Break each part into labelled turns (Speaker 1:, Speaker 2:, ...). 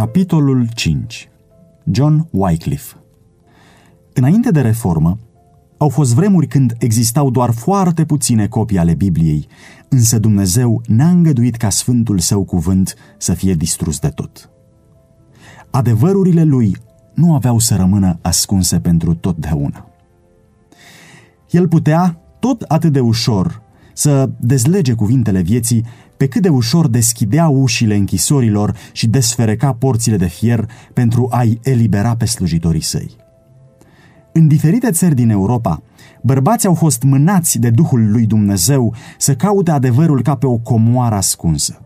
Speaker 1: Capitolul 5 John Wycliffe Înainte de reformă, au fost vremuri când existau doar foarte puține copii ale Bibliei, însă Dumnezeu n-a îngăduit ca Sfântul Său cuvânt să fie distrus de tot. Adevărurile lui nu aveau să rămână ascunse pentru totdeauna. El putea, tot atât de ușor, să dezlege cuvintele vieții pe cât de ușor deschidea ușile închisorilor și desfereca porțile de fier pentru a-i elibera pe slujitorii săi. În diferite țări din Europa, bărbații au fost mânați de Duhul lui Dumnezeu să caute adevărul ca pe o comoară ascunsă.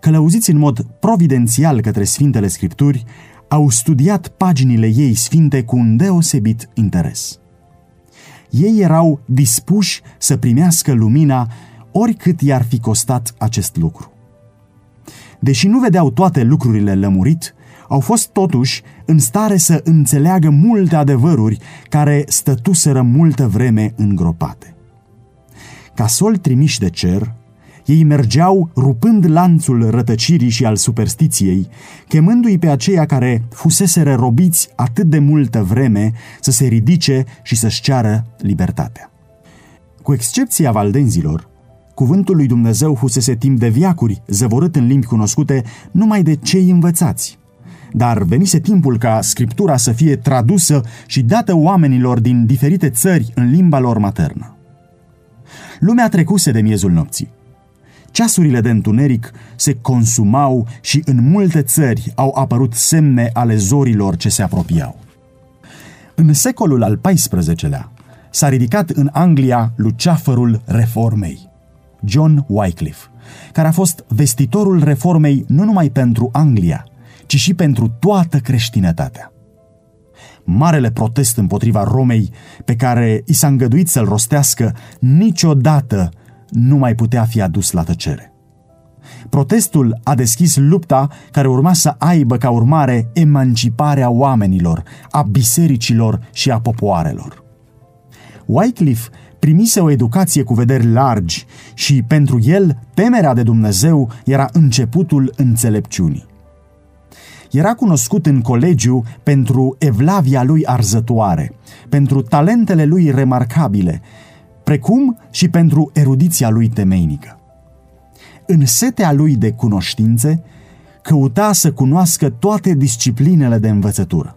Speaker 1: Călăuziți în mod providențial către Sfintele Scripturi, au studiat paginile ei sfinte cu un deosebit interes. Ei erau dispuși să primească lumina oricât i-ar fi costat acest lucru. Deși nu vedeau toate lucrurile lămurit, au fost totuși în stare să înțeleagă multe adevăruri care stătuseră multă vreme îngropate. Ca sol trimiși de cer, ei mergeau rupând lanțul rătăcirii și al superstiției, chemându-i pe aceia care fuseseră robiți atât de multă vreme să se ridice și să-și ceară libertatea. Cu excepția valdenzilor, cuvântul lui Dumnezeu fusese timp de viacuri zăvorât în limbi cunoscute numai de cei învățați. Dar venise timpul ca scriptura să fie tradusă și dată oamenilor din diferite țări în limba lor maternă. Lumea trecuse de miezul nopții. Ceasurile de întuneric se consumau și în multe țări au apărut semne ale zorilor ce se apropiau. În secolul al XIV-lea s-a ridicat în Anglia luceafărul reformei, John Wycliffe, care a fost vestitorul reformei nu numai pentru Anglia, ci și pentru toată creștinătatea. Marele protest împotriva Romei, pe care i s-a îngăduit să-l rostească, niciodată nu mai putea fi adus la tăcere. Protestul a deschis lupta care urma să aibă ca urmare emanciparea oamenilor, a bisericilor și a popoarelor. Wycliffe primise o educație cu vederi largi și pentru el temerea de Dumnezeu era începutul înțelepciunii. Era cunoscut în colegiu pentru evlavia lui arzătoare, pentru talentele lui remarcabile, precum și pentru erudiția lui temeinică. În setea lui de cunoștințe, căuta să cunoască toate disciplinele de învățătură.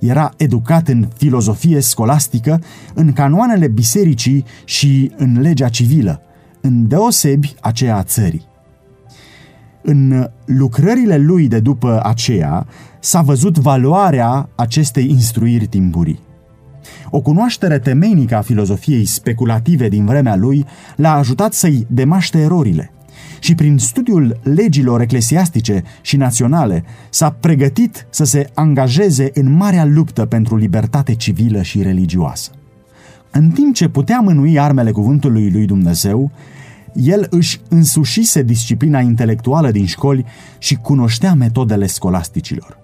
Speaker 1: Era educat în filozofie scolastică, în canoanele bisericii și în legea civilă, în deosebi aceea a țării. În lucrările lui de după aceea s-a văzut valoarea acestei instruiri timpurii. O cunoaștere temeinică a filozofiei speculative din vremea lui l-a ajutat să-i demaște erorile și prin studiul legilor eclesiastice și naționale s-a pregătit să se angajeze în marea luptă pentru libertate civilă și religioasă. În timp ce putea mânui armele cuvântului lui Dumnezeu, el își însușise disciplina intelectuală din școli și cunoștea metodele scolasticilor.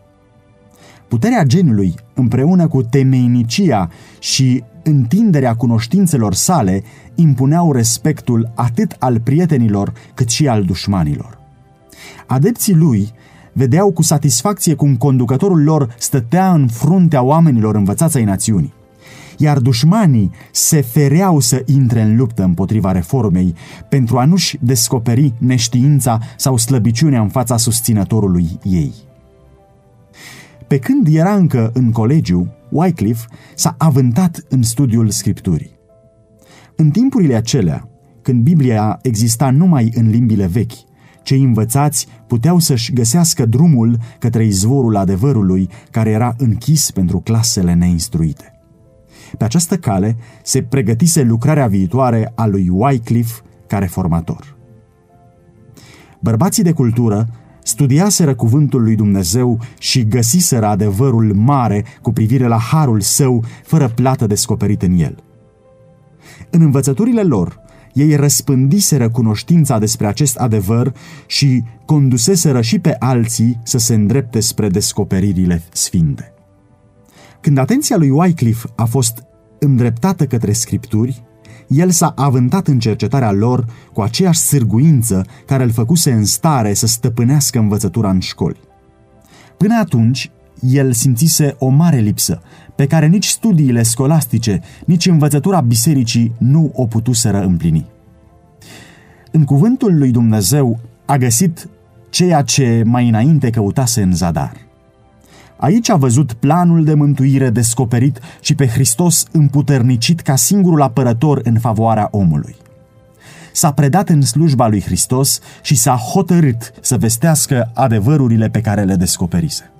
Speaker 1: Puterea genului, împreună cu temeinicia și întinderea cunoștințelor sale, impuneau respectul atât al prietenilor cât și al dușmanilor. Adepții lui vedeau cu satisfacție cum conducătorul lor stătea în fruntea oamenilor învățați ai națiunii iar dușmanii se fereau să intre în luptă împotriva reformei pentru a nu-și descoperi neștiința sau slăbiciunea în fața susținătorului ei. Pe când era încă în colegiu, Wycliffe s-a avântat în studiul scripturii. În timpurile acelea, când Biblia exista numai în limbile vechi, cei învățați puteau să-și găsească drumul către izvorul adevărului care era închis pentru clasele neinstruite. Pe această cale se pregătise lucrarea viitoare a lui Wycliffe ca reformator. Bărbații de cultură studiaseră cuvântul lui Dumnezeu și găsiseră adevărul mare cu privire la harul său, fără plată descoperit în el. În învățăturile lor, ei răspândiseră cunoștința despre acest adevăr și conduseseră și pe alții să se îndrepte spre descoperirile sfinte. Când atenția lui Wycliffe a fost îndreptată către scripturi, el s-a avântat în cercetarea lor cu aceeași sârguință care îl făcuse în stare să stăpânească învățătura în școli. Până atunci, el simțise o mare lipsă, pe care nici studiile scolastice, nici învățătura bisericii nu o putuseră împlini. În cuvântul lui Dumnezeu a găsit ceea ce mai înainte căutase în zadar. Aici a văzut planul de mântuire descoperit și pe Hristos împuternicit ca singurul apărător în favoarea omului. S-a predat în slujba lui Hristos și s-a hotărât să vestească adevărurile pe care le descoperise.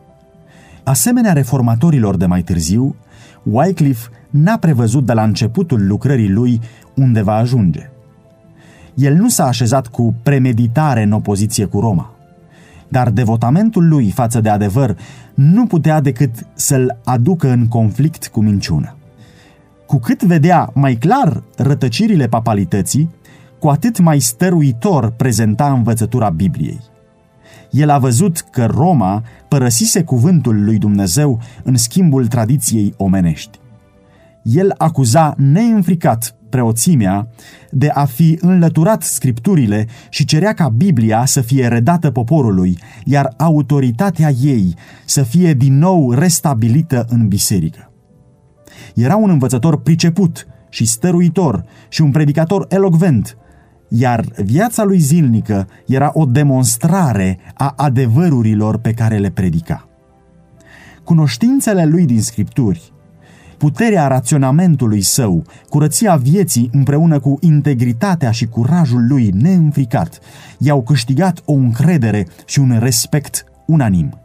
Speaker 1: Asemenea reformatorilor de mai târziu, Wycliffe n-a prevăzut de la începutul lucrării lui unde va ajunge. El nu s-a așezat cu premeditare în opoziție cu Roma, dar devotamentul lui față de adevăr nu putea decât să-l aducă în conflict cu minciună. Cu cât vedea mai clar rătăcirile papalității, cu atât mai stăruitor prezenta învățătura Bibliei. El a văzut că Roma părăsise cuvântul lui Dumnezeu în schimbul tradiției omenești. El acuza neînfricat preoțimea de a fi înlăturat scripturile și cerea ca Biblia să fie redată poporului, iar autoritatea ei să fie din nou restabilită în biserică. Era un învățător priceput și stăruitor și un predicator elocvent, iar viața lui zilnică era o demonstrare a adevărurilor pe care le predica. Cunoștințele lui din scripturi, puterea raționamentului său, curăția vieții împreună cu integritatea și curajul lui neînfricat, i-au câștigat o încredere și un respect unanim.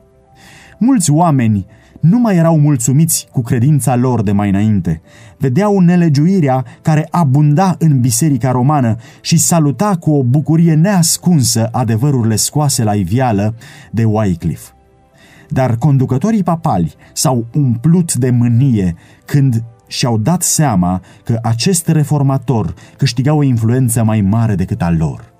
Speaker 1: Mulți oameni nu mai erau mulțumiți cu credința lor de mai înainte. Vedeau nelegiuirea care abunda în biserica romană și saluta cu o bucurie neascunsă adevărurile scoase la ivială de Wycliffe. Dar conducătorii papali s-au umplut de mânie când și-au dat seama că acest reformator câștiga o influență mai mare decât al lor.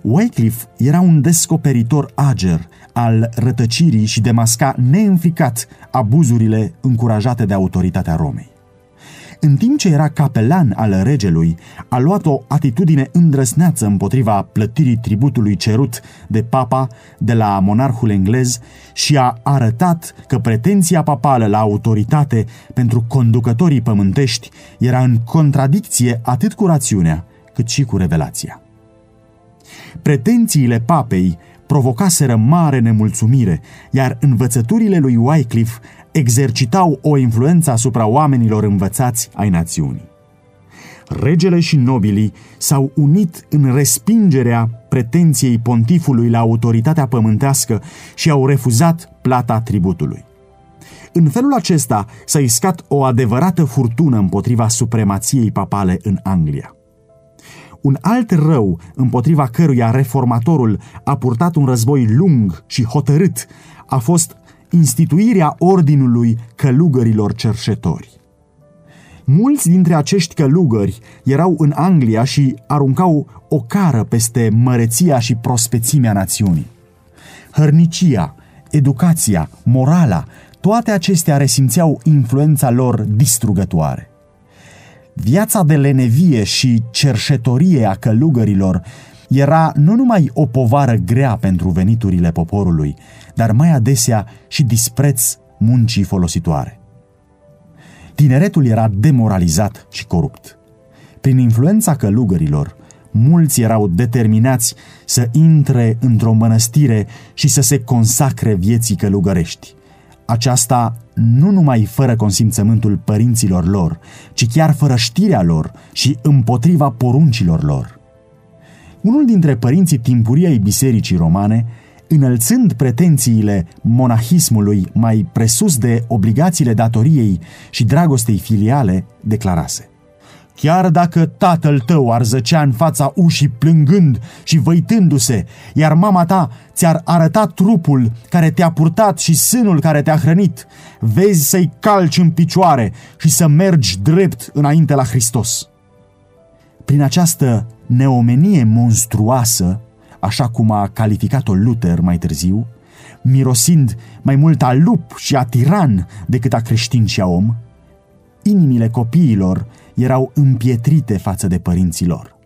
Speaker 1: Wycliffe era un descoperitor ager al rătăcirii și demasca neînfricat abuzurile încurajate de autoritatea Romei. În timp ce era capelan al regelui, a luat o atitudine îndrăsneață împotriva plătirii tributului cerut de papa de la monarhul englez și a arătat că pretenția papală la autoritate pentru conducătorii pământești era în contradicție atât cu rațiunea cât și cu revelația. Pretențiile papei provocaseră mare nemulțumire, iar învățăturile lui Wycliffe exercitau o influență asupra oamenilor învățați ai națiunii. Regele și nobilii s-au unit în respingerea pretenției pontifului la autoritatea pământească și au refuzat plata tributului. În felul acesta s-a iscat o adevărată furtună împotriva supremației papale în Anglia. Un alt rău împotriva căruia reformatorul a purtat un război lung și hotărât a fost instituirea ordinului călugărilor cerșetori. Mulți dintre acești călugări erau în Anglia și aruncau o cară peste măreția și prospețimea națiunii. Hărnicia, educația, morala, toate acestea resimțeau influența lor distrugătoare. Viața de lenevie și cerșetorie a călugărilor era nu numai o povară grea pentru veniturile poporului, dar mai adesea și dispreț muncii folositoare. Tineretul era demoralizat și corupt. Prin influența călugărilor, mulți erau determinați să intre într-o mănăstire și să se consacre vieții călugărești. Aceasta nu numai fără consimțământul părinților lor, ci chiar fără știrea lor și împotriva poruncilor lor. Unul dintre părinții timpurii ai bisericii romane, înălțând pretențiile monahismului mai presus de obligațiile datoriei și dragostei filiale, declarase – Chiar dacă tatăl tău ar zăcea în fața ușii plângând și văitându-se, iar mama ta ți-ar arăta trupul care te-a purtat și sânul care te-a hrănit, vezi să-i calci în picioare și să mergi drept înainte la Hristos. Prin această neomenie monstruoasă, așa cum a calificat-o Luther mai târziu, mirosind mai mult a lup și a tiran decât a creștin și a om, inimile copiilor erau împietrite față de părinții lor.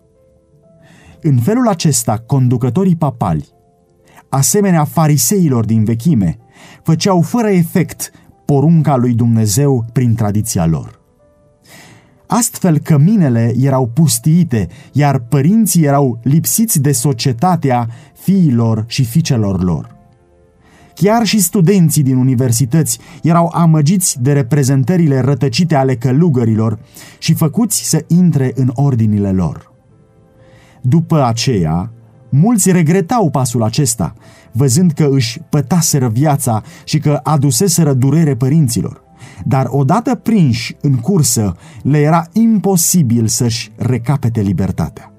Speaker 1: În felul acesta, conducătorii papali asemenea fariseilor din vechime, făceau fără efect porunca lui Dumnezeu prin tradiția lor. Astfel căminele erau pustiite, iar părinții erau lipsiți de societatea fiilor și fiicelor lor. Chiar și studenții din universități erau amăgiți de reprezentările rătăcite ale călugărilor și făcuți să intre în ordinile lor. După aceea, mulți regretau pasul acesta, văzând că își pătaseră viața și că aduseseră durere părinților. Dar odată prinși în cursă, le era imposibil să-și recapete libertatea.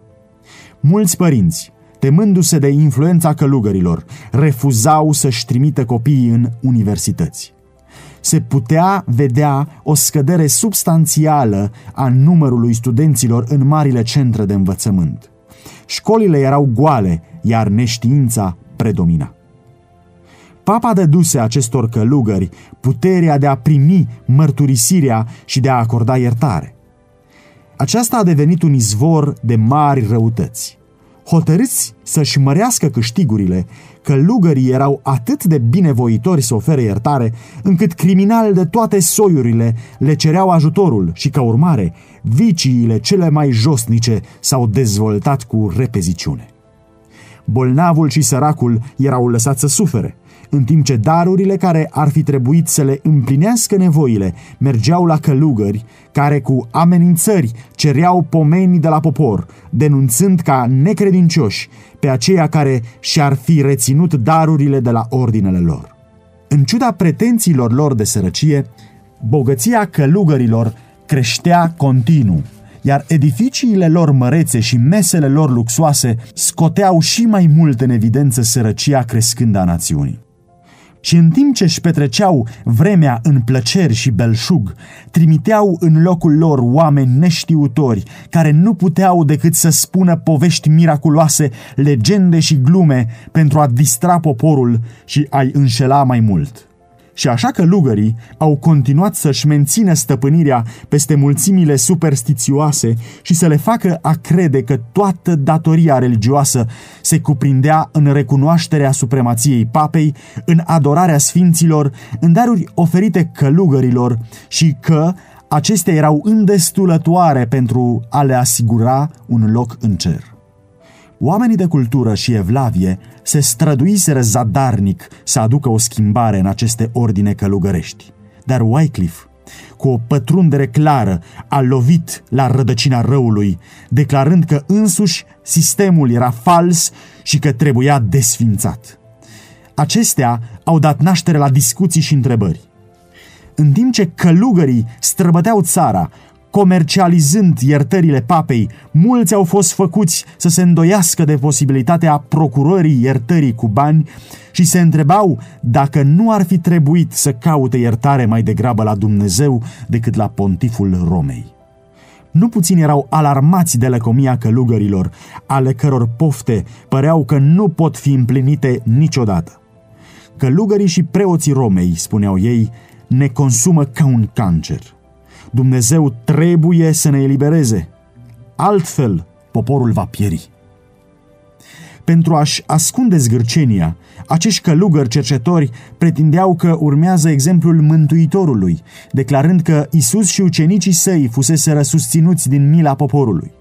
Speaker 1: Mulți părinți, temându-se de influența călugărilor, refuzau să-și trimită copiii în universități. Se putea vedea o scădere substanțială a numărului studenților în marile centre de învățământ. Școlile erau goale, iar neștiința predomina. Papa dăduse acestor călugări puterea de a primi mărturisirea și de a acorda iertare. Aceasta a devenit un izvor de mari răutăți. Hotărâți să-și mărească câștigurile, călugării erau atât de binevoitori să ofere iertare, încât criminali de toate soiurile le cereau ajutorul și, ca urmare, viciile cele mai josnice s-au dezvoltat cu repeziciune. Bolnavul și săracul erau lăsați să sufere, în timp ce darurile care ar fi trebuit să le împlinească nevoile mergeau la călugări, care cu amenințări cereau pomenii de la popor, denunțând ca necredincioși pe aceia care și-ar fi reținut darurile de la ordinele lor. În ciuda pretențiilor lor de sărăcie, bogăția călugărilor creștea continuu, iar edificiile lor mărețe și mesele lor luxoase scoteau și mai mult în evidență sărăcia crescândă a națiunii. Și în timp ce își petreceau vremea în plăceri și belșug, trimiteau în locul lor oameni neștiutori, care nu puteau decât să spună povești miraculoase, legende și glume pentru a distra poporul și a-i înșela mai mult. Și așa că lugării au continuat să-și mențină stăpânirea peste mulțimile superstițioase și să le facă a crede că toată datoria religioasă se cuprindea în recunoașterea supremației papei, în adorarea sfinților, în daruri oferite călugărilor și că acestea erau îndestulătoare pentru a le asigura un loc în cer. Oamenii de cultură și evlavie se străduiseră zadarnic să aducă o schimbare în aceste ordine călugărești. Dar Wycliffe, cu o pătrundere clară, a lovit la rădăcina răului, declarând că însuși sistemul era fals și că trebuia desfințat. Acestea au dat naștere la discuții și întrebări. În timp ce călugării străbăteau țara, comercializând iertările papei, mulți au fost făcuți să se îndoiască de posibilitatea procurării iertării cu bani și se întrebau dacă nu ar fi trebuit să caute iertare mai degrabă la Dumnezeu decât la pontiful Romei. Nu puțini erau alarmați de lăcomia călugărilor, ale căror pofte păreau că nu pot fi împlinite niciodată. Călugării și preoții Romei, spuneau ei, ne consumă ca un cancer – Dumnezeu trebuie să ne elibereze. Altfel, poporul va pieri. Pentru a-și ascunde zgârcenia, acești călugări cercetori pretindeau că urmează exemplul Mântuitorului, declarând că Isus și ucenicii săi fusese susținuți din mila poporului.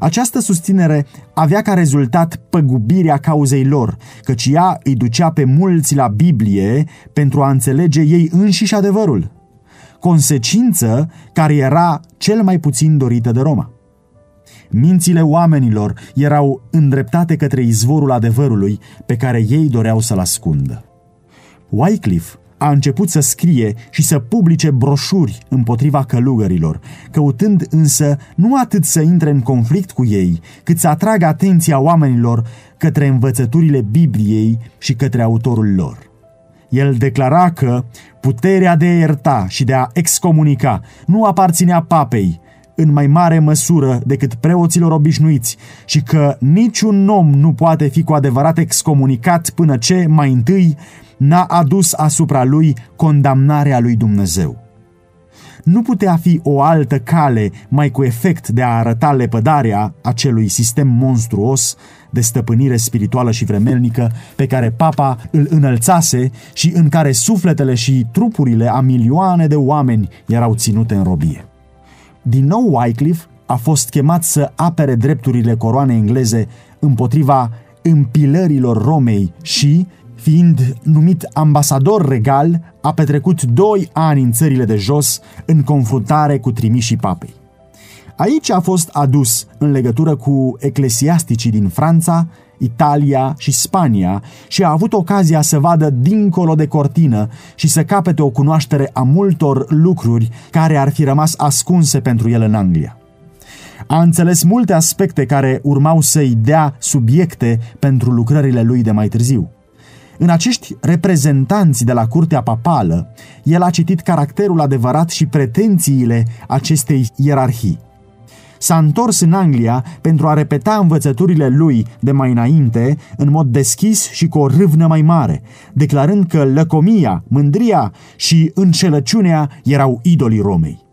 Speaker 1: Această susținere avea ca rezultat păgubirea cauzei lor, căci ea îi ducea pe mulți la Biblie pentru a înțelege ei înșiși adevărul consecință care era cel mai puțin dorită de Roma. Mințile oamenilor erau îndreptate către izvorul adevărului pe care ei doreau să-l ascundă. Wycliffe a început să scrie și să publice broșuri împotriva călugărilor, căutând însă nu atât să intre în conflict cu ei, cât să atragă atenția oamenilor către învățăturile Bibliei și către autorul lor. El declara că puterea de a ierta și de a excomunica nu aparținea papei, în mai mare măsură decât preoților obișnuiți și că niciun om nu poate fi cu adevărat excomunicat până ce, mai întâi, n-a adus asupra lui condamnarea lui Dumnezeu. Nu putea fi o altă cale mai cu efect de a arăta lepădarea acelui sistem monstruos de stăpânire spirituală și vremelnică pe care papa îl înălțase și în care sufletele și trupurile a milioane de oameni erau ținute în robie. Din nou Wycliffe a fost chemat să apere drepturile coroanei engleze împotriva împilărilor Romei și, fiind numit ambasador regal, a petrecut doi ani în țările de jos în confruntare cu trimișii papei. Aici a fost adus în legătură cu eclesiasticii din Franța, Italia și Spania și a avut ocazia să vadă dincolo de cortină și să capete o cunoaștere a multor lucruri care ar fi rămas ascunse pentru el în Anglia. A înțeles multe aspecte care urmau să-i dea subiecte pentru lucrările lui de mai târziu. În acești reprezentanți de la curtea papală, el a citit caracterul adevărat și pretențiile acestei ierarhii. S-a întors în Anglia pentru a repeta învățăturile lui de mai înainte în mod deschis și cu o râvnă mai mare, declarând că lăcomia, mândria și înșelăciunea erau idolii Romei.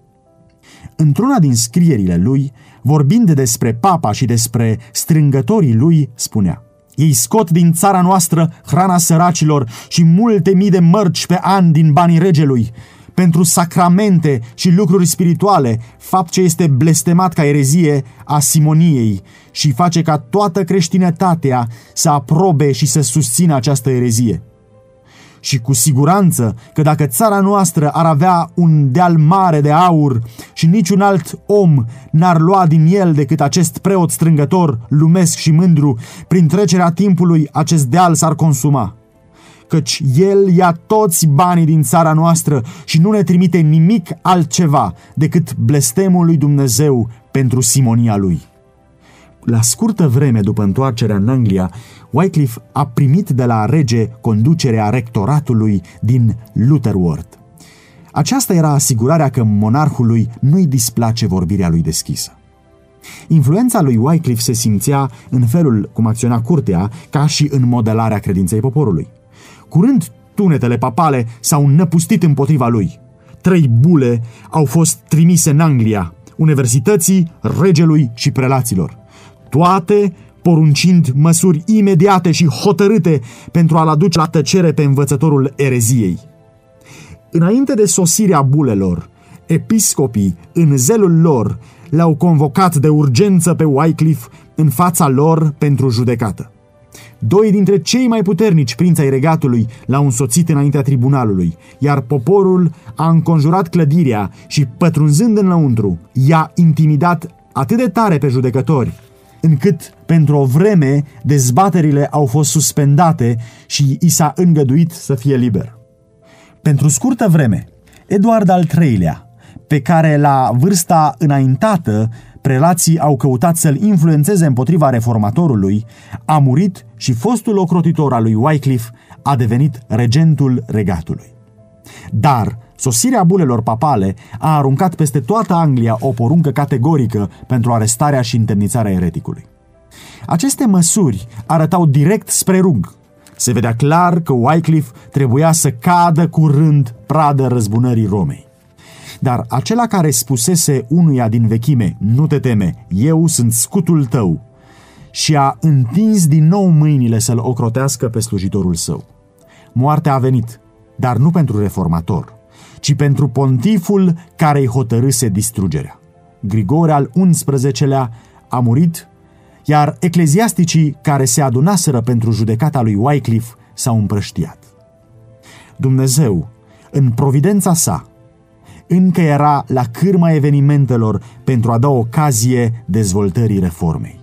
Speaker 1: Într-una din scrierile lui, vorbind despre papa și despre strângătorii lui, spunea Ei scot din țara noastră hrana săracilor și multe mii de mărci pe an din banii regelui, pentru sacramente și lucruri spirituale, fapt ce este blestemat ca erezie a simoniei și face ca toată creștinătatea să aprobe și să susțină această erezie. Și cu siguranță că dacă țara noastră ar avea un deal mare de aur și niciun alt om n-ar lua din el decât acest preot strângător, lumesc și mândru, prin trecerea timpului acest deal s-ar consuma căci El ia toți banii din țara noastră și nu ne trimite nimic altceva decât blestemul lui Dumnezeu pentru simonia lui. La scurtă vreme după întoarcerea în Anglia, Wycliffe a primit de la rege conducerea rectoratului din Lutherworth. Aceasta era asigurarea că monarhului nu-i displace vorbirea lui deschisă. Influența lui Wycliffe se simțea în felul cum acționa curtea, ca și în modelarea credinței poporului. Curând, tunetele papale s-au năpustit împotriva lui. Trei bule au fost trimise în Anglia, universității, regelui și prelaților. Toate poruncind măsuri imediate și hotărâte pentru a-l aduce la tăcere pe învățătorul ereziei. Înainte de sosirea bulelor, episcopii, în zelul lor, l-au convocat de urgență pe Wycliffe în fața lor pentru judecată. Doi dintre cei mai puternici prinți ai regatului l-au însoțit înaintea tribunalului, iar poporul a înconjurat clădirea și, pătrunzând înăuntru, i-a intimidat atât de tare pe judecători, încât, pentru o vreme, dezbaterile au fost suspendate și i s-a îngăduit să fie liber. Pentru scurtă vreme, Eduard al III-lea, pe care la vârsta înaintată prelații au căutat să-l influențeze împotriva reformatorului, a murit și fostul ocrotitor al lui Wycliffe a devenit regentul regatului. Dar sosirea bulelor papale a aruncat peste toată Anglia o poruncă categorică pentru arestarea și întemnițarea ereticului. Aceste măsuri arătau direct spre rug. Se vedea clar că Wycliffe trebuia să cadă curând pradă răzbunării Romei. Dar acela care spusese unuia din vechime, nu te teme, eu sunt scutul tău, și a întins din nou mâinile să-l ocrotească pe slujitorul său. Moartea a venit, dar nu pentru reformator, ci pentru pontiful care îi hotărâse distrugerea. Grigore al XI-lea a murit, iar ecleziasticii care se adunaseră pentru judecata lui Wycliffe s-au împrăștiat. Dumnezeu, în providența sa, încă era la cârma evenimentelor pentru a da ocazie dezvoltării reformei.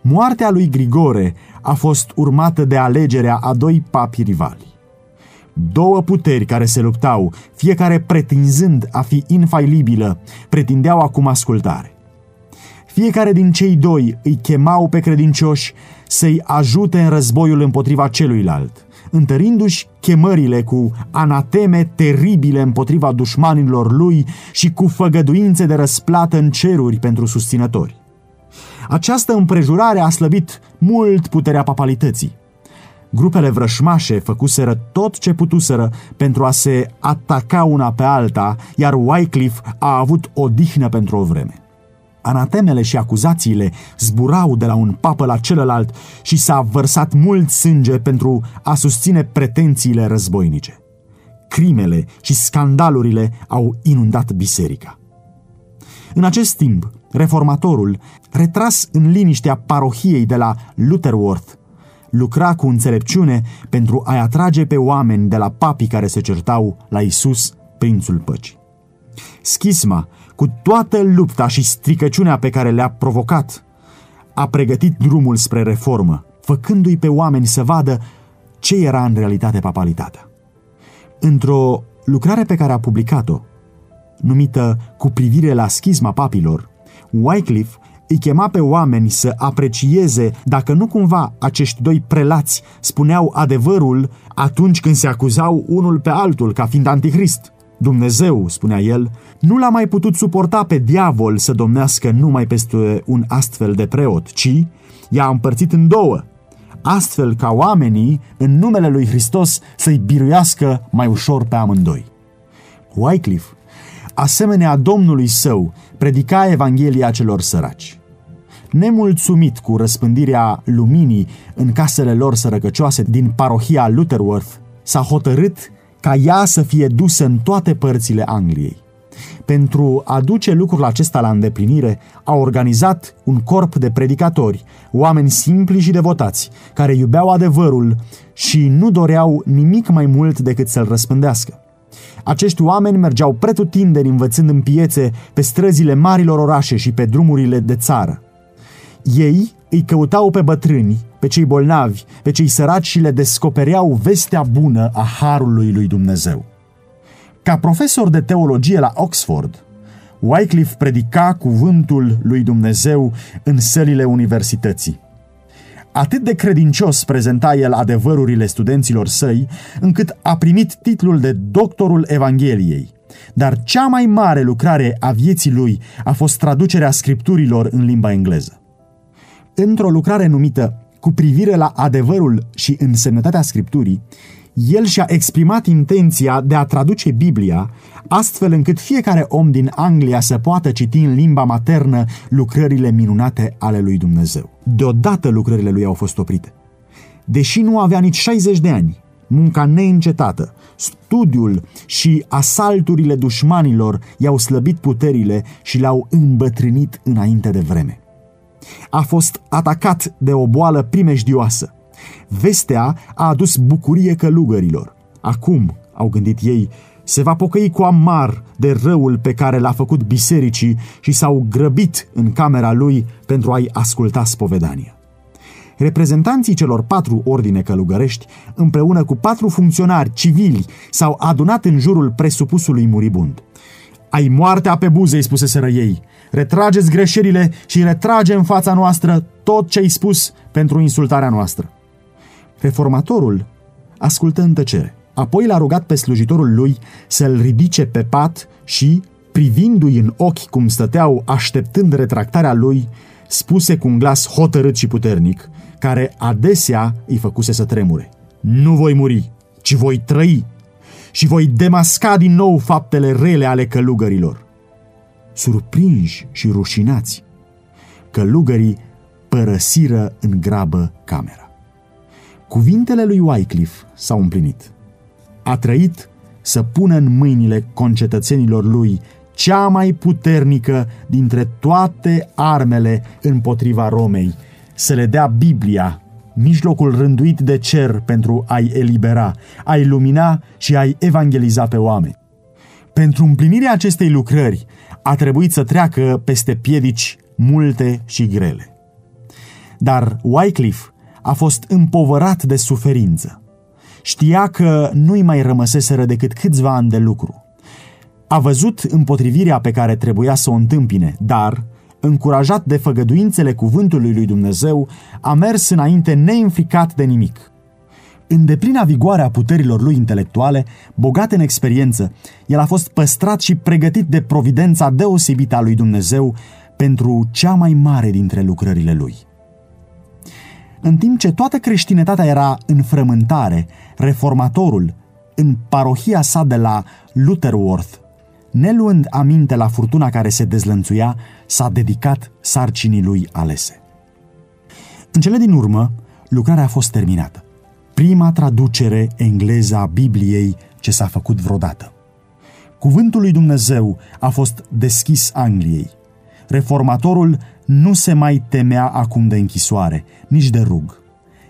Speaker 1: Moartea lui Grigore a fost urmată de alegerea a doi papi rivali. Două puteri care se luptau, fiecare pretinzând a fi infailibilă, pretindeau acum ascultare. Fiecare din cei doi îi chemau pe credincioși să-i ajute în războiul împotriva celuilalt, întărindu-și chemările cu anateme teribile împotriva dușmanilor lui și cu făgăduințe de răsplată în ceruri pentru susținători. Această împrejurare a slăbit mult puterea papalității. Grupele vrășmașe făcuseră tot ce putuseră pentru a se ataca una pe alta, iar Wycliffe a avut o dihnă pentru o vreme. Anatemele și acuzațiile zburau de la un papă la celălalt și s-a vărsat mult sânge pentru a susține pretențiile războinice. Crimele și scandalurile au inundat biserica. În acest timp, reformatorul, retras în liniștea parohiei de la Lutherworth, lucra cu înțelepciune pentru a-i atrage pe oameni de la papii care se certau la Isus, prințul păcii. Schisma, cu toată lupta și stricăciunea pe care le-a provocat, a pregătit drumul spre reformă, făcându-i pe oameni să vadă ce era în realitate papalitatea. Într-o lucrare pe care a publicat-o, numită Cu privire la schisma papilor, Wycliffe îi chema pe oameni să aprecieze dacă nu cumva acești doi prelați spuneau adevărul atunci când se acuzau unul pe altul ca fiind antichrist. Dumnezeu, spunea el, nu l-a mai putut suporta pe diavol să domnească numai peste un astfel de preot, ci i-a împărțit în două, astfel ca oamenii, în numele lui Hristos, să-i biruiască mai ușor pe amândoi. Wycliffe, asemenea Domnului său, predica Evanghelia celor săraci. Nemulțumit cu răspândirea luminii în casele lor sărăcăcioase din parohia Lutherworth, s-a hotărât ca ea să fie dusă în toate părțile Angliei. Pentru a duce lucrul acesta la îndeplinire, a organizat un corp de predicatori, oameni simpli și devotați, care iubeau adevărul și nu doreau nimic mai mult decât să-l răspândească. Acești oameni mergeau pretutindeni învățând în piețe, pe străzile marilor orașe și pe drumurile de țară. Ei îi căutau pe bătrâni, pe cei bolnavi, pe cei săraci și le descopereau vestea bună a harului lui Dumnezeu. Ca profesor de teologie la Oxford, Wycliffe predica cuvântul lui Dumnezeu în sălile universității. Atât de credincios prezenta el adevărurile studenților săi, încât a primit titlul de doctorul Evangheliei. Dar cea mai mare lucrare a vieții lui a fost traducerea scripturilor în limba engleză. Într-o lucrare numită Cu privire la adevărul și însemnătatea scripturii, el și-a exprimat intenția de a traduce Biblia astfel încât fiecare om din Anglia să poată citi în limba maternă lucrările minunate ale lui Dumnezeu. Deodată lucrările lui au fost oprite. Deși nu avea nici 60 de ani, munca neîncetată, studiul și asalturile dușmanilor i-au slăbit puterile și le-au îmbătrânit înainte de vreme. A fost atacat de o boală primejdioasă Vestea a adus bucurie călugărilor. Acum, au gândit ei, se va pocăi cu amar de răul pe care l-a făcut bisericii și s-au grăbit în camera lui pentru a-i asculta spovedania. Reprezentanții celor patru ordine călugărești, împreună cu patru funcționari civili, s-au adunat în jurul presupusului muribund. Ai moartea pe buze, îi spuseseră ei. Retrageți greșelile și retrage în fața noastră tot ce ai spus pentru insultarea noastră. Reformatorul ascultă în tăcere. Apoi l-a rugat pe slujitorul lui să-l ridice pe pat și, privindu-i în ochi cum stăteau așteptând retractarea lui, spuse cu un glas hotărât și puternic, care adesea îi făcuse să tremure. Nu voi muri, ci voi trăi și voi demasca din nou faptele rele ale călugărilor. Surprinși și rușinați, călugării părăsiră în grabă camera. Cuvintele lui Wycliffe s-au împlinit. A trăit să pună în mâinile concetățenilor lui cea mai puternică dintre toate armele împotriva Romei, să le dea Biblia, mijlocul rânduit de cer pentru a-i elibera, a-i lumina și a-i evangeliza pe oameni. Pentru împlinirea acestei lucrări a trebuit să treacă peste piedici multe și grele. Dar Wycliffe a fost împovărat de suferință. Știa că nu-i mai rămăseseră decât câțiva ani de lucru. A văzut împotrivirea pe care trebuia să o întâmpine, dar, încurajat de făgăduințele cuvântului lui Dumnezeu, a mers înainte neînfricat de nimic. În deplina vigoare a puterilor lui intelectuale, bogat în experiență, el a fost păstrat și pregătit de providența deosebită a lui Dumnezeu pentru cea mai mare dintre lucrările lui. În timp ce toată creștinătatea era în frământare, reformatorul, în parohia sa de la Lutherworth, neluând aminte la furtuna care se dezlănțuia, s-a dedicat sarcinii lui alese. În cele din urmă, lucrarea a fost terminată. Prima traducere engleză a Bibliei ce s-a făcut vreodată. Cuvântul lui Dumnezeu a fost deschis Angliei. Reformatorul nu se mai temea acum de închisoare, nici de rug.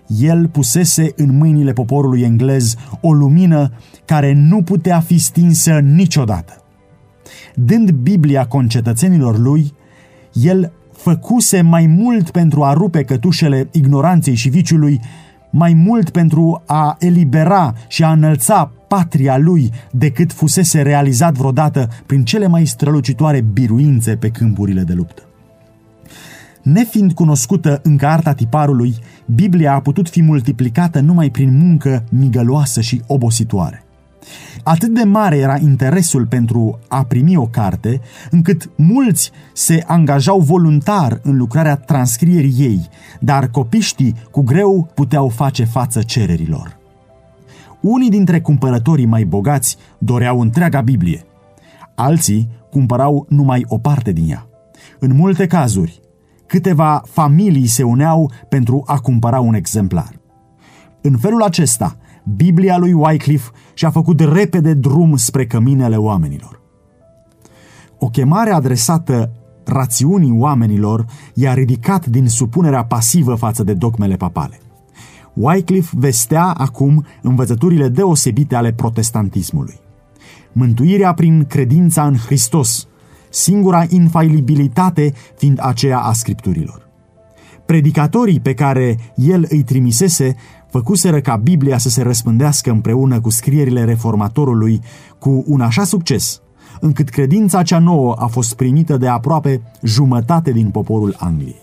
Speaker 1: El pusese în mâinile poporului englez o lumină care nu putea fi stinsă niciodată. Dând Biblia concetățenilor lui, el făcuse mai mult pentru a rupe cătușele ignoranței și viciului, mai mult pentru a elibera și a înălța patria lui decât fusese realizat vreodată prin cele mai strălucitoare biruințe pe câmpurile de luptă. Nefiind cunoscută încă arta tiparului, Biblia a putut fi multiplicată numai prin muncă migăloasă și obositoare. Atât de mare era interesul pentru a primi o carte, încât mulți se angajau voluntar în lucrarea transcrierii ei, dar copiștii cu greu puteau face față cererilor. Unii dintre cumpărătorii mai bogați doreau întreaga Biblie, alții cumpărau numai o parte din ea. În multe cazuri, câteva familii se uneau pentru a cumpăra un exemplar. În felul acesta, Biblia lui Wycliffe și-a făcut repede drum spre căminele oamenilor. O chemare adresată rațiunii oamenilor i-a ridicat din supunerea pasivă față de dogmele papale. Wycliffe vestea acum învățăturile deosebite ale protestantismului. Mântuirea prin credința în Hristos, singura infailibilitate fiind aceea a scripturilor. Predicatorii pe care el îi trimisese făcuseră ca Biblia să se răspândească împreună cu scrierile reformatorului cu un așa succes, încât credința cea nouă a fost primită de aproape jumătate din poporul Angliei.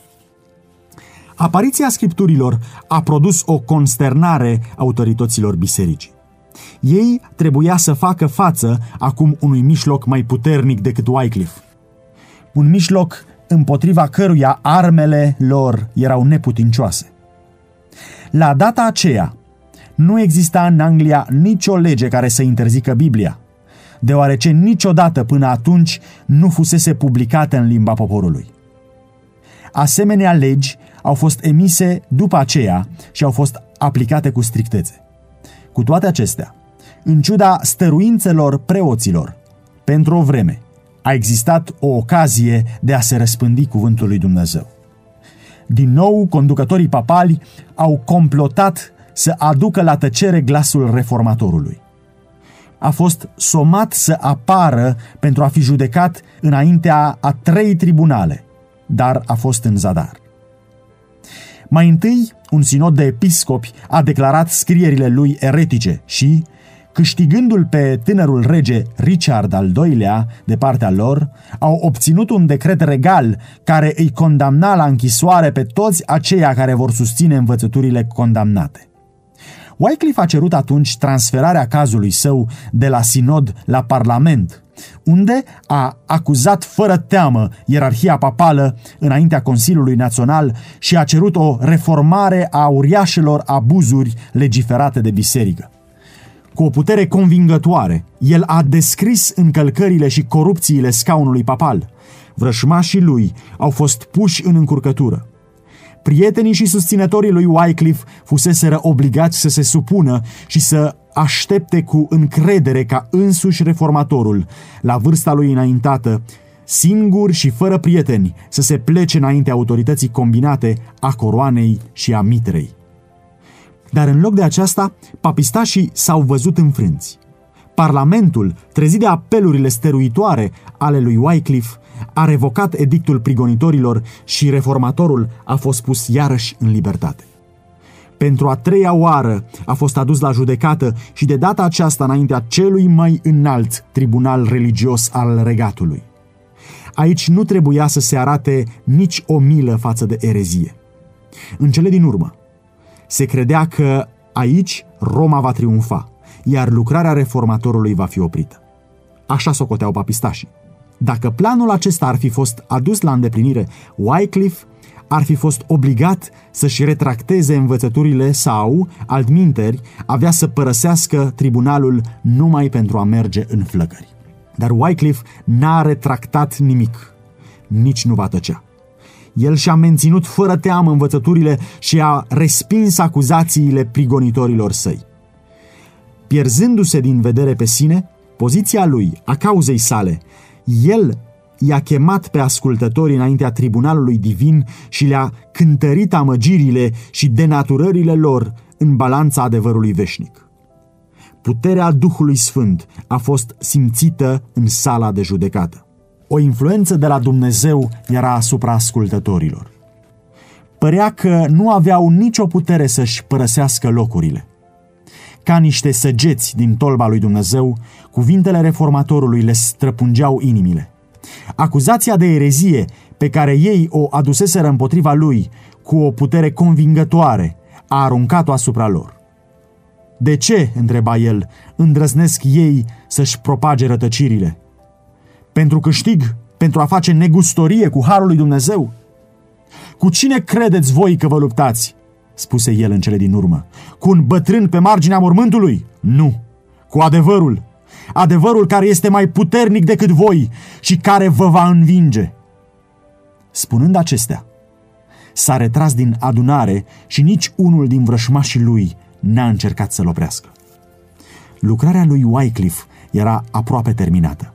Speaker 1: Apariția scripturilor a produs o consternare autorităților bisericii. Ei trebuia să facă față acum unui mișloc mai puternic decât Wycliffe. Un mișloc împotriva căruia armele lor erau neputincioase. La data aceea, nu exista în Anglia nicio lege care să interzică Biblia, deoarece niciodată până atunci nu fusese publicată în limba poporului. Asemenea legi au fost emise după aceea și au fost aplicate cu strictețe. Cu toate acestea, în ciuda stăruințelor preoților, pentru o vreme, a existat o ocazie de a se răspândi cuvântul lui Dumnezeu. Din nou, conducătorii papali au complotat să aducă la tăcere glasul reformatorului. A fost somat să apară pentru a fi judecat înaintea a trei tribunale, dar a fost în zadar. Mai întâi, un sinod de episcopi a declarat scrierile lui eretice și, câștigându-l pe tânărul rege Richard al II-lea de partea lor, au obținut un decret regal care îi condamna la închisoare pe toți aceia care vor susține învățăturile condamnate. Wycliffe a cerut atunci transferarea cazului său de la sinod la parlament, unde a acuzat fără teamă ierarhia papală înaintea Consiliului Național și a cerut o reformare a uriașelor abuzuri legiferate de biserică. Cu o putere convingătoare, el a descris încălcările și corupțiile scaunului papal. Vrășmașii lui au fost puși în încurcătură. Prietenii și susținătorii lui Wycliffe fuseseră obligați să se supună și să aștepte cu încredere ca însuși reformatorul, la vârsta lui înaintată, singur și fără prieteni, să se plece înainte autorității combinate a coroanei și a mitrei. Dar în loc de aceasta, papistașii s-au văzut înfrânți. Parlamentul, trezit de apelurile stăruitoare ale lui Wycliffe, a revocat edictul prigonitorilor și reformatorul a fost pus iarăși în libertate. Pentru a treia oară a fost adus la judecată și de data aceasta înaintea celui mai înalt tribunal religios al regatului. Aici nu trebuia să se arate nici o milă față de erezie. În cele din urmă, se credea că aici Roma va triumfa, iar lucrarea reformatorului va fi oprită. Așa socoteau papistașii. Dacă planul acesta ar fi fost adus la îndeplinire, Wycliffe ar fi fost obligat să-și retracteze învățăturile sau, altminteri, avea să părăsească tribunalul numai pentru a merge în flăcări. Dar Wycliffe n-a retractat nimic. Nici nu va tăcea. El și-a menținut fără teamă învățăturile și a respins acuzațiile prigonitorilor săi. Pierzându-se din vedere pe sine, poziția lui, a cauzei sale, el i-a chemat pe ascultători înaintea tribunalului divin și le-a cântărit amăgirile și denaturările lor în balanța adevărului veșnic. Puterea Duhului Sfânt a fost simțită în sala de judecată. O influență de la Dumnezeu era asupra ascultătorilor. Părea că nu aveau nicio putere să-și părăsească locurile. Ca niște săgeți din tolba lui Dumnezeu, cuvintele reformatorului le străpungeau inimile. Acuzația de erezie pe care ei o aduseseră împotriva lui cu o putere convingătoare a aruncat-o asupra lor. De ce, întreba el, îndrăznesc ei să-și propage rătăcirile? Pentru câștig? Pentru a face negustorie cu Harul lui Dumnezeu? Cu cine credeți voi că vă luptați? spuse el în cele din urmă. Cu un bătrân pe marginea mormântului? Nu. Cu adevărul. Adevărul care este mai puternic decât voi și care vă va învinge. Spunând acestea, s-a retras din adunare și nici unul din vrășmașii lui n-a încercat să-l oprească. Lucrarea lui Wycliffe era aproape terminată.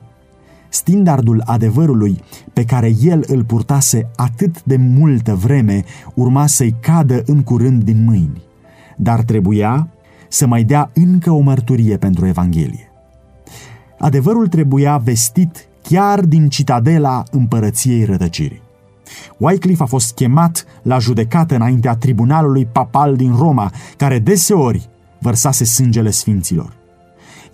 Speaker 1: Standardul adevărului pe care el îl purtase atât de multă vreme urma să-i cadă în curând din mâini, dar trebuia să mai dea încă o mărturie pentru Evanghelie. Adevărul trebuia vestit chiar din citadela împărăției rătăcirii. Wycliffe a fost chemat la judecată înaintea tribunalului papal din Roma, care deseori vărsase sângele sfinților.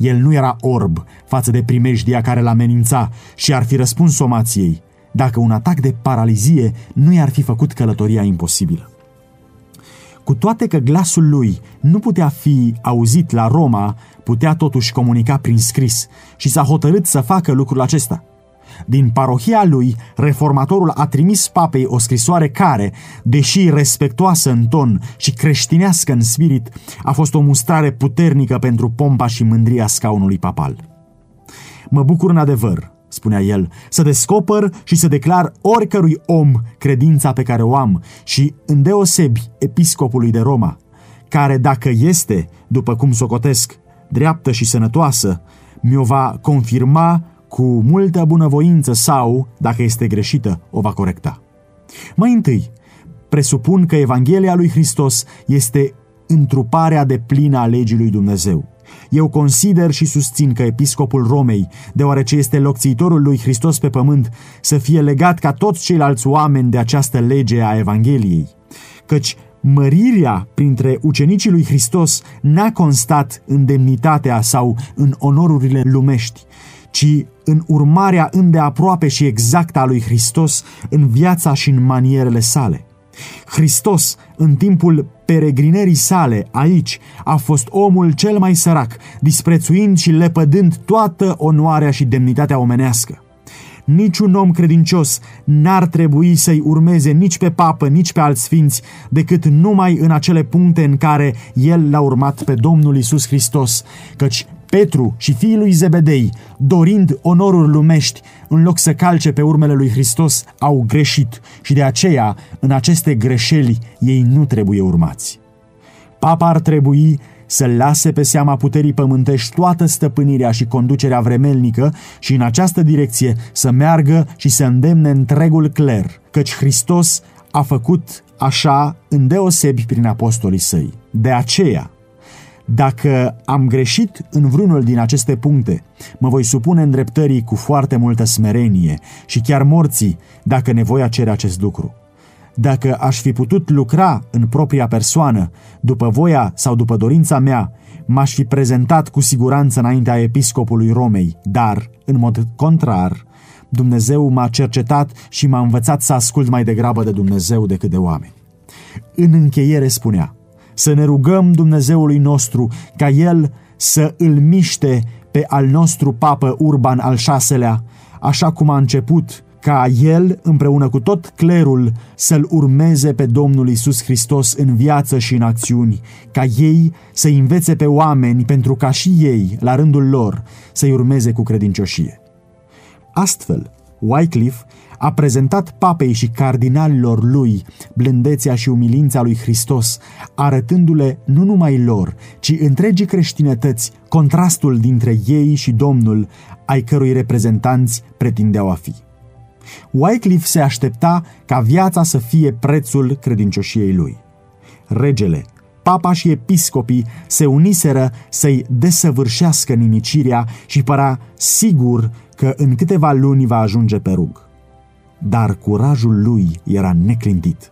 Speaker 1: El nu era orb față de primejdia care l-amenința și ar fi răspuns somației, dacă un atac de paralizie nu i-ar fi făcut călătoria imposibilă. Cu toate că glasul lui nu putea fi auzit la Roma, putea totuși comunica prin scris și s-a hotărât să facă lucrul acesta – din parohia lui, reformatorul a trimis papei o scrisoare care, deși respectoasă în ton și creștinească în spirit, a fost o mustrare puternică pentru pompa și mândria scaunului papal. Mă bucur în adevăr, spunea el, să descoper și să declar oricărui om credința pe care o am și îndeosebi episcopului de Roma, care dacă este, după cum socotesc, dreaptă și sănătoasă, mi-o va confirma cu multă bunăvoință sau, dacă este greșită, o va corecta. Mai întâi, presupun că Evanghelia lui Hristos este întruparea de plină a legii lui Dumnezeu. Eu consider și susțin că episcopul Romei, deoarece este locțitorul lui Hristos pe pământ, să fie legat ca toți ceilalți oameni de această lege a Evangheliei. Căci mărirea printre ucenicii lui Hristos n-a constat în demnitatea sau în onorurile lumești, ci în urmarea îndeaproape și exactă a lui Hristos în viața și în manierele sale. Hristos, în timpul peregrinării sale aici, a fost omul cel mai sărac, disprețuind și lepădând toată onoarea și demnitatea omenească. Niciun om credincios n-ar trebui să-i urmeze nici pe papă, nici pe alți sfinți, decât numai în acele puncte în care el l-a urmat pe Domnul Isus Hristos, căci Petru și fiii lui Zebedei, dorind onoruri lumești, în loc să calce pe urmele lui Hristos, au greșit și de aceea, în aceste greșeli, ei nu trebuie urmați. Papa ar trebui să lase pe seama puterii pământești toată stăpânirea și conducerea vremelnică și în această direcție să meargă și să îndemne întregul cler, căci Hristos a făcut așa îndeosebi prin apostolii săi. De aceea, dacă am greșit în vreunul din aceste puncte, mă voi supune îndreptării cu foarte multă smerenie și chiar morții, dacă nevoia cere acest lucru. Dacă aș fi putut lucra în propria persoană, după voia sau după dorința mea, m-aș fi prezentat cu siguranță înaintea episcopului Romei, dar, în mod contrar, Dumnezeu m-a cercetat și m-a învățat să ascult mai degrabă de Dumnezeu decât de oameni. În încheiere spunea, să ne rugăm Dumnezeului nostru ca El să îl miște pe al nostru papă Urban al VI-lea, așa cum a început ca el, împreună cu tot clerul, să-L urmeze pe Domnul Isus Hristos în viață și în acțiuni, ca ei să învețe pe oameni pentru ca și ei, la rândul lor, să-i urmeze cu credincioșie. Astfel, Wycliffe a prezentat papei și cardinalilor lui blândețea și umilința lui Hristos, arătându-le nu numai lor, ci întregii creștinătăți contrastul dintre ei și Domnul, ai cărui reprezentanți pretindeau a fi. Wycliffe se aștepta ca viața să fie prețul credincioșiei lui. Regele, papa și episcopii se uniseră să-i desăvârșească nimicirea și părea sigur că în câteva luni va ajunge pe rug. Dar curajul lui era neclintit.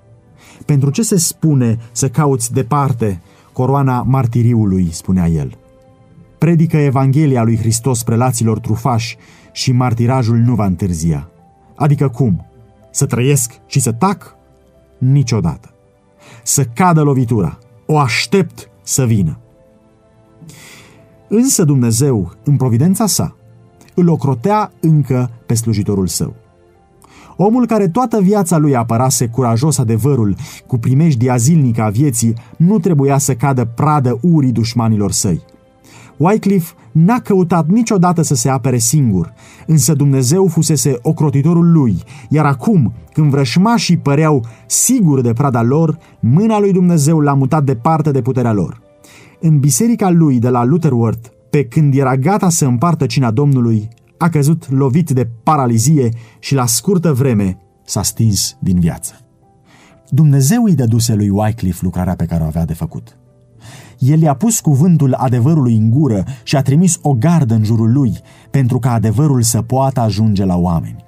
Speaker 1: Pentru ce se spune să cauți departe coroana martiriului, spunea el. Predică Evanghelia lui Hristos prelaților trufași și martirajul nu va întârzia. Adică cum? Să trăiesc și să tac? Niciodată. Să cadă lovitura. O aștept să vină. Însă Dumnezeu, în providența sa, îl ocrotea încă pe slujitorul său. Omul care toată viața lui apărase curajos adevărul cu primejdia zilnică a vieții nu trebuia să cadă pradă urii dușmanilor săi. Wycliffe n-a căutat niciodată să se apere singur, însă Dumnezeu fusese ocrotitorul lui, iar acum, când vrășmașii păreau siguri de prada lor, mâna lui Dumnezeu l-a mutat departe de puterea lor. În biserica lui de la Lutherworth, pe când era gata să împartă cina Domnului, a căzut lovit de paralizie și la scurtă vreme s-a stins din viață. Dumnezeu îi dăduse lui Wycliffe lucrarea pe care o avea de făcut. El i-a pus cuvântul adevărului în gură și a trimis o gardă în jurul lui pentru ca adevărul să poată ajunge la oameni.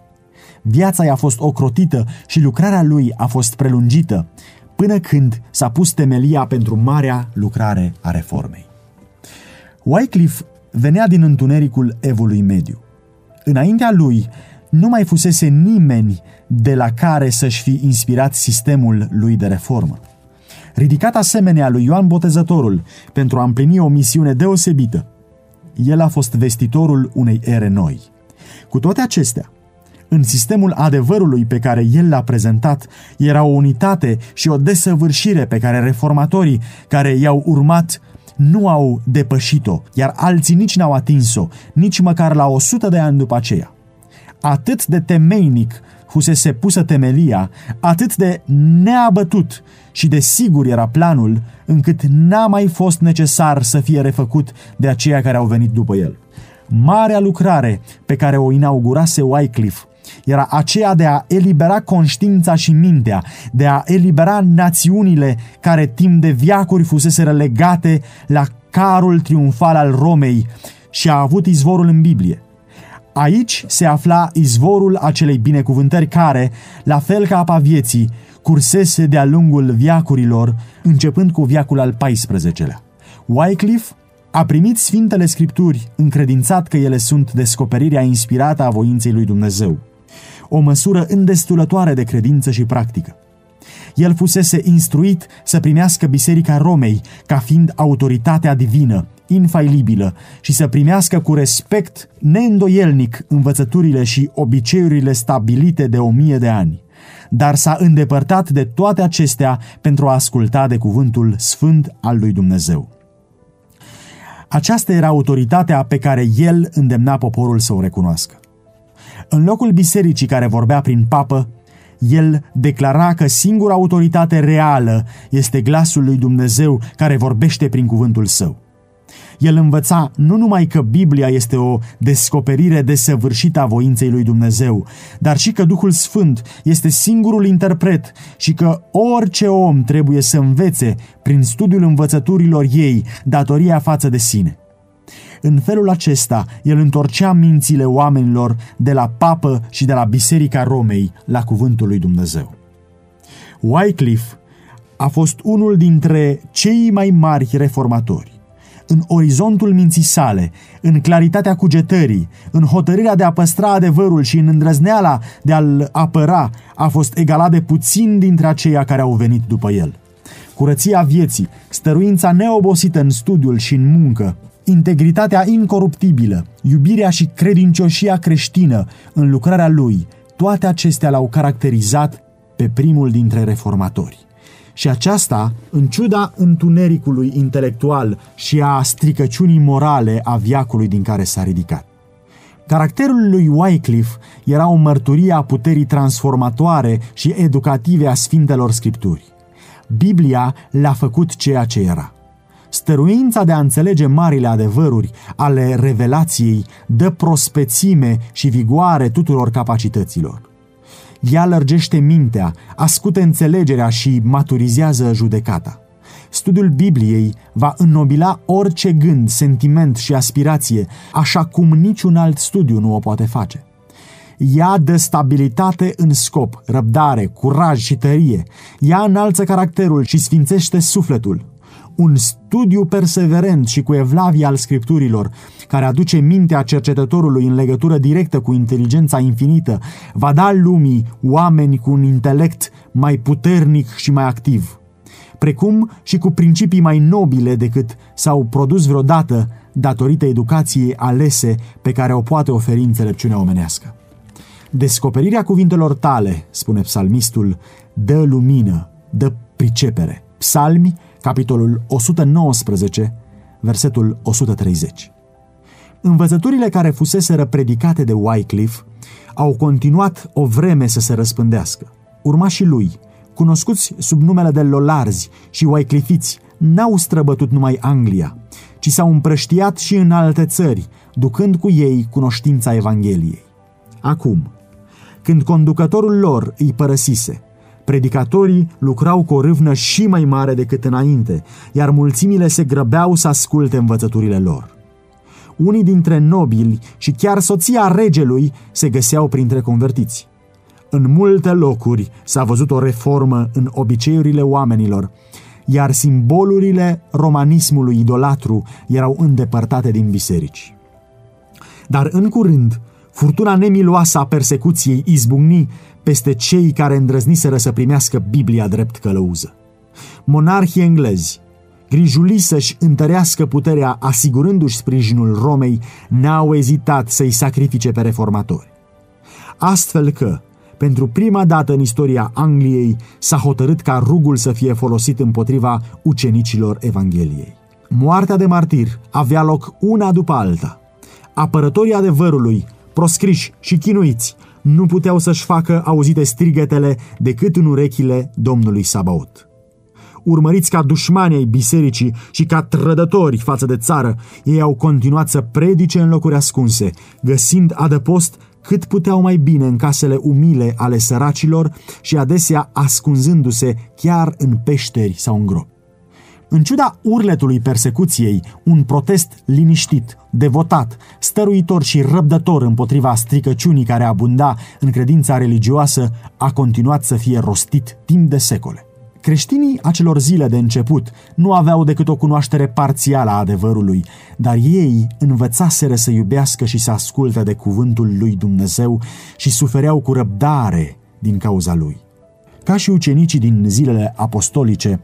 Speaker 1: Viața i-a fost ocrotită și lucrarea lui a fost prelungită până când s-a pus temelia pentru marea lucrare a reformei. Wycliffe venea din întunericul evului mediu. Înaintea lui nu mai fusese nimeni de la care să-și fi inspirat sistemul lui de reformă. Ridicat asemenea lui Ioan Botezătorul pentru a împlini o misiune deosebită, el a fost vestitorul unei ere noi. Cu toate acestea, în sistemul adevărului pe care el l-a prezentat, era o unitate și o desăvârșire pe care reformatorii care i-au urmat nu au depășit-o, iar alții nici n-au atins-o, nici măcar la 100 de ani după aceea. Atât de temeinic fusese pusă temelia, atât de neabătut și de sigur era planul, încât n-a mai fost necesar să fie refăcut de aceia care au venit după el. Marea lucrare pe care o inaugurase Wycliffe era aceea de a elibera conștiința și mintea, de a elibera națiunile care timp de viacuri fusese legate la carul triumfal al Romei și a avut izvorul în Biblie. Aici se afla izvorul acelei binecuvântări care, la fel ca apa vieții, cursese de-a lungul viacurilor, începând cu viacul al XIV-lea. Wycliffe a primit Sfintele Scripturi, încredințat că ele sunt descoperirea inspirată a voinței lui Dumnezeu o măsură îndestulătoare de credință și practică. El fusese instruit să primească Biserica Romei ca fiind autoritatea divină, infailibilă și să primească cu respect neîndoielnic învățăturile și obiceiurile stabilite de o mie de ani. Dar s-a îndepărtat de toate acestea pentru a asculta de cuvântul sfânt al lui Dumnezeu. Aceasta era autoritatea pe care el îndemna poporul să o recunoască. În locul bisericii care vorbea prin papă, el declara că singura autoritate reală este glasul lui Dumnezeu care vorbește prin cuvântul său. El învăța nu numai că Biblia este o descoperire desăvârșită a voinței lui Dumnezeu, dar și că Duhul Sfânt este singurul interpret și că orice om trebuie să învețe prin studiul învățăturilor ei datoria față de sine. În felul acesta, el întorcea mințile oamenilor de la papă și de la Biserica Romei la cuvântul lui Dumnezeu. Wycliffe a fost unul dintre cei mai mari reformatori. În orizontul minții sale, în claritatea cugetării, în hotărârea de a păstra adevărul și în îndrăzneala de a-l apăra, a fost egalat de puțin dintre aceia care au venit după el. Curăția vieții, stăruința neobosită în studiul și în muncă, integritatea incoruptibilă, iubirea și credincioșia creștină în lucrarea lui, toate acestea l-au caracterizat pe primul dintre reformatori. Și aceasta, în ciuda întunericului intelectual și a stricăciunii morale a viacului din care s-a ridicat. Caracterul lui Wycliffe era o mărturie a puterii transformatoare și educative a Sfintelor Scripturi. Biblia le-a făcut ceea ce era. Stăruința de a înțelege marile adevăruri ale revelației dă prospețime și vigoare tuturor capacităților. Ea lărgește mintea, ascute înțelegerea și maturizează judecata. Studiul Bibliei va înnobila orice gând, sentiment și aspirație, așa cum niciun alt studiu nu o poate face. Ea dă stabilitate în scop, răbdare, curaj și tărie. Ea înalță caracterul și sfințește sufletul. Un studiu perseverent și cu evlavie al scripturilor, care aduce mintea cercetătorului în legătură directă cu inteligența infinită, va da lumii oameni cu un intelect mai puternic și mai activ – precum și cu principii mai nobile decât s-au produs vreodată datorită educației alese pe care o poate oferi înțelepciunea omenească. Descoperirea cuvintelor tale, spune psalmistul, dă lumină, dă pricepere. Psalmi, capitolul 119, versetul 130. Învățăturile care fuseseră predicate de Wycliffe au continuat o vreme să se răspândească. Urmașii lui, cunoscuți sub numele de Lolarzi și Wyclifiți, n-au străbătut numai Anglia, ci s-au împrăștiat și în alte țări, ducând cu ei cunoștința Evangheliei. Acum, când conducătorul lor îi părăsise, predicatorii lucrau cu o râvnă și mai mare decât înainte, iar mulțimile se grăbeau să asculte învățăturile lor. Unii dintre nobili și chiar soția regelui se găseau printre convertiți. În multe locuri s-a văzut o reformă în obiceiurile oamenilor, iar simbolurile romanismului idolatru erau îndepărtate din biserici. Dar în curând, furtuna nemiloasă a persecuției izbucni peste cei care îndrăzniseră să primească Biblia drept călăuză. Monarhii englezi, grijuli să-și întărească puterea asigurându-și sprijinul Romei, n-au ezitat să-i sacrifice pe reformatori. Astfel că, pentru prima dată în istoria Angliei s-a hotărât ca rugul să fie folosit împotriva ucenicilor Evangheliei. Moartea de martir avea loc una după alta. Apărătorii adevărului, proscriși și chinuiți, nu puteau să-și facă auzite strigătele decât în urechile Domnului Sabaot. Urmăriți ca dușmani ai bisericii și ca trădători față de țară, ei au continuat să predice în locuri ascunse, găsind adăpost cât puteau mai bine în casele umile ale săracilor și adesea ascunzându-se chiar în peșteri sau în gropi. În ciuda urletului persecuției, un protest liniștit, devotat, stăruitor și răbdător împotriva stricăciunii care abunda în credința religioasă a continuat să fie rostit timp de secole. Creștinii acelor zile de început nu aveau decât o cunoaștere parțială a adevărului, dar ei învățaseră să iubească și să asculte de cuvântul lui Dumnezeu și sufereau cu răbdare din cauza lui. Ca și ucenicii din zilele apostolice,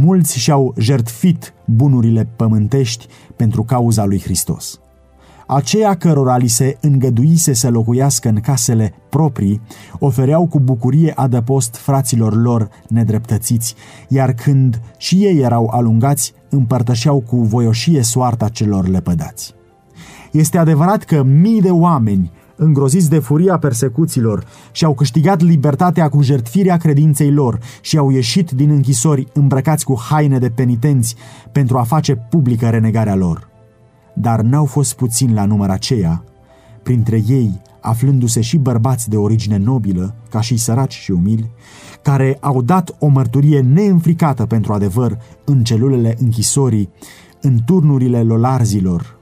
Speaker 1: mulți și-au jertfit bunurile pământești pentru cauza lui Hristos aceia cărora li se îngăduise să locuiască în casele proprii, ofereau cu bucurie adăpost fraților lor nedreptățiți, iar când și ei erau alungați, împărtășeau cu voioșie soarta celor lepădați. Este adevărat că mii de oameni, îngroziți de furia persecuțiilor, și-au câștigat libertatea cu jertfirea credinței lor și au ieșit din închisori îmbrăcați cu haine de penitenți pentru a face publică renegarea lor. Dar n-au fost puțini la număr aceea, printre ei aflându-se și bărbați de origine nobilă, ca și săraci și umili, care au dat o mărturie neînfricată pentru adevăr în celulele închisorii, în turnurile lolarzilor,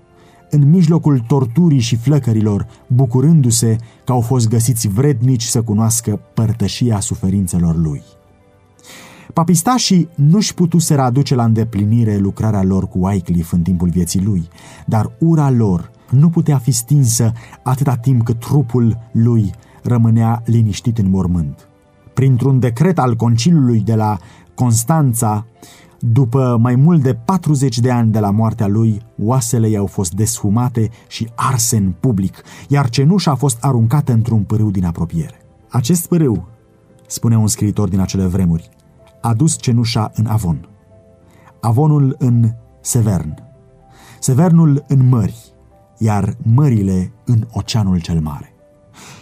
Speaker 1: în mijlocul torturii și flăcărilor, bucurându-se că au fost găsiți vrednici să cunoască părtășia suferințelor lui. Papistașii nu-și putuseră aduce la îndeplinire lucrarea lor cu Wycliffe în timpul vieții lui, dar ura lor nu putea fi stinsă atâta timp cât trupul lui rămânea liniștit în mormânt. Printr-un decret al conciliului de la Constanța, după mai mult de 40 de ani de la moartea lui, oasele i-au fost desfumate și arse în public, iar cenușa a fost aruncată într-un pârâu din apropiere. Acest pârâu, spune un scriitor din acele vremuri, a dus cenușa în Avon, Avonul în Severn, Severnul în mări, iar mările în oceanul cel mare.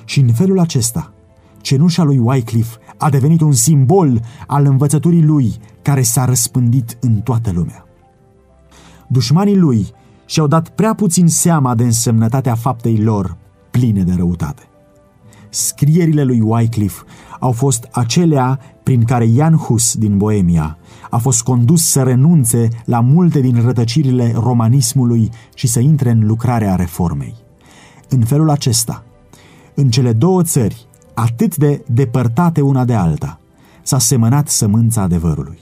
Speaker 1: Și în felul acesta, cenușa lui Wycliffe a devenit un simbol al învățăturii lui care s-a răspândit în toată lumea. Dușmanii lui și-au dat prea puțin seama de însemnătatea faptei lor pline de răutate. Scrierile lui Wycliffe au fost acelea prin care Jan Hus din Boemia a fost condus să renunțe la multe din rătăcirile romanismului și să intre în lucrarea reformei. În felul acesta, în cele două țări, atât de depărtate una de alta, s-a semănat sămânța adevărului.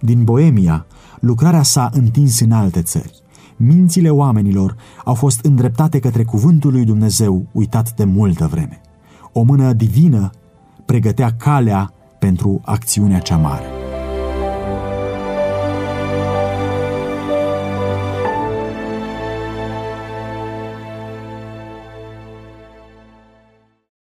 Speaker 1: Din Boemia, lucrarea s-a întins în alte țări. Mințile oamenilor au fost îndreptate către cuvântul lui Dumnezeu uitat de multă vreme. O mână divină pregătea calea pentru acțiunea cea mare.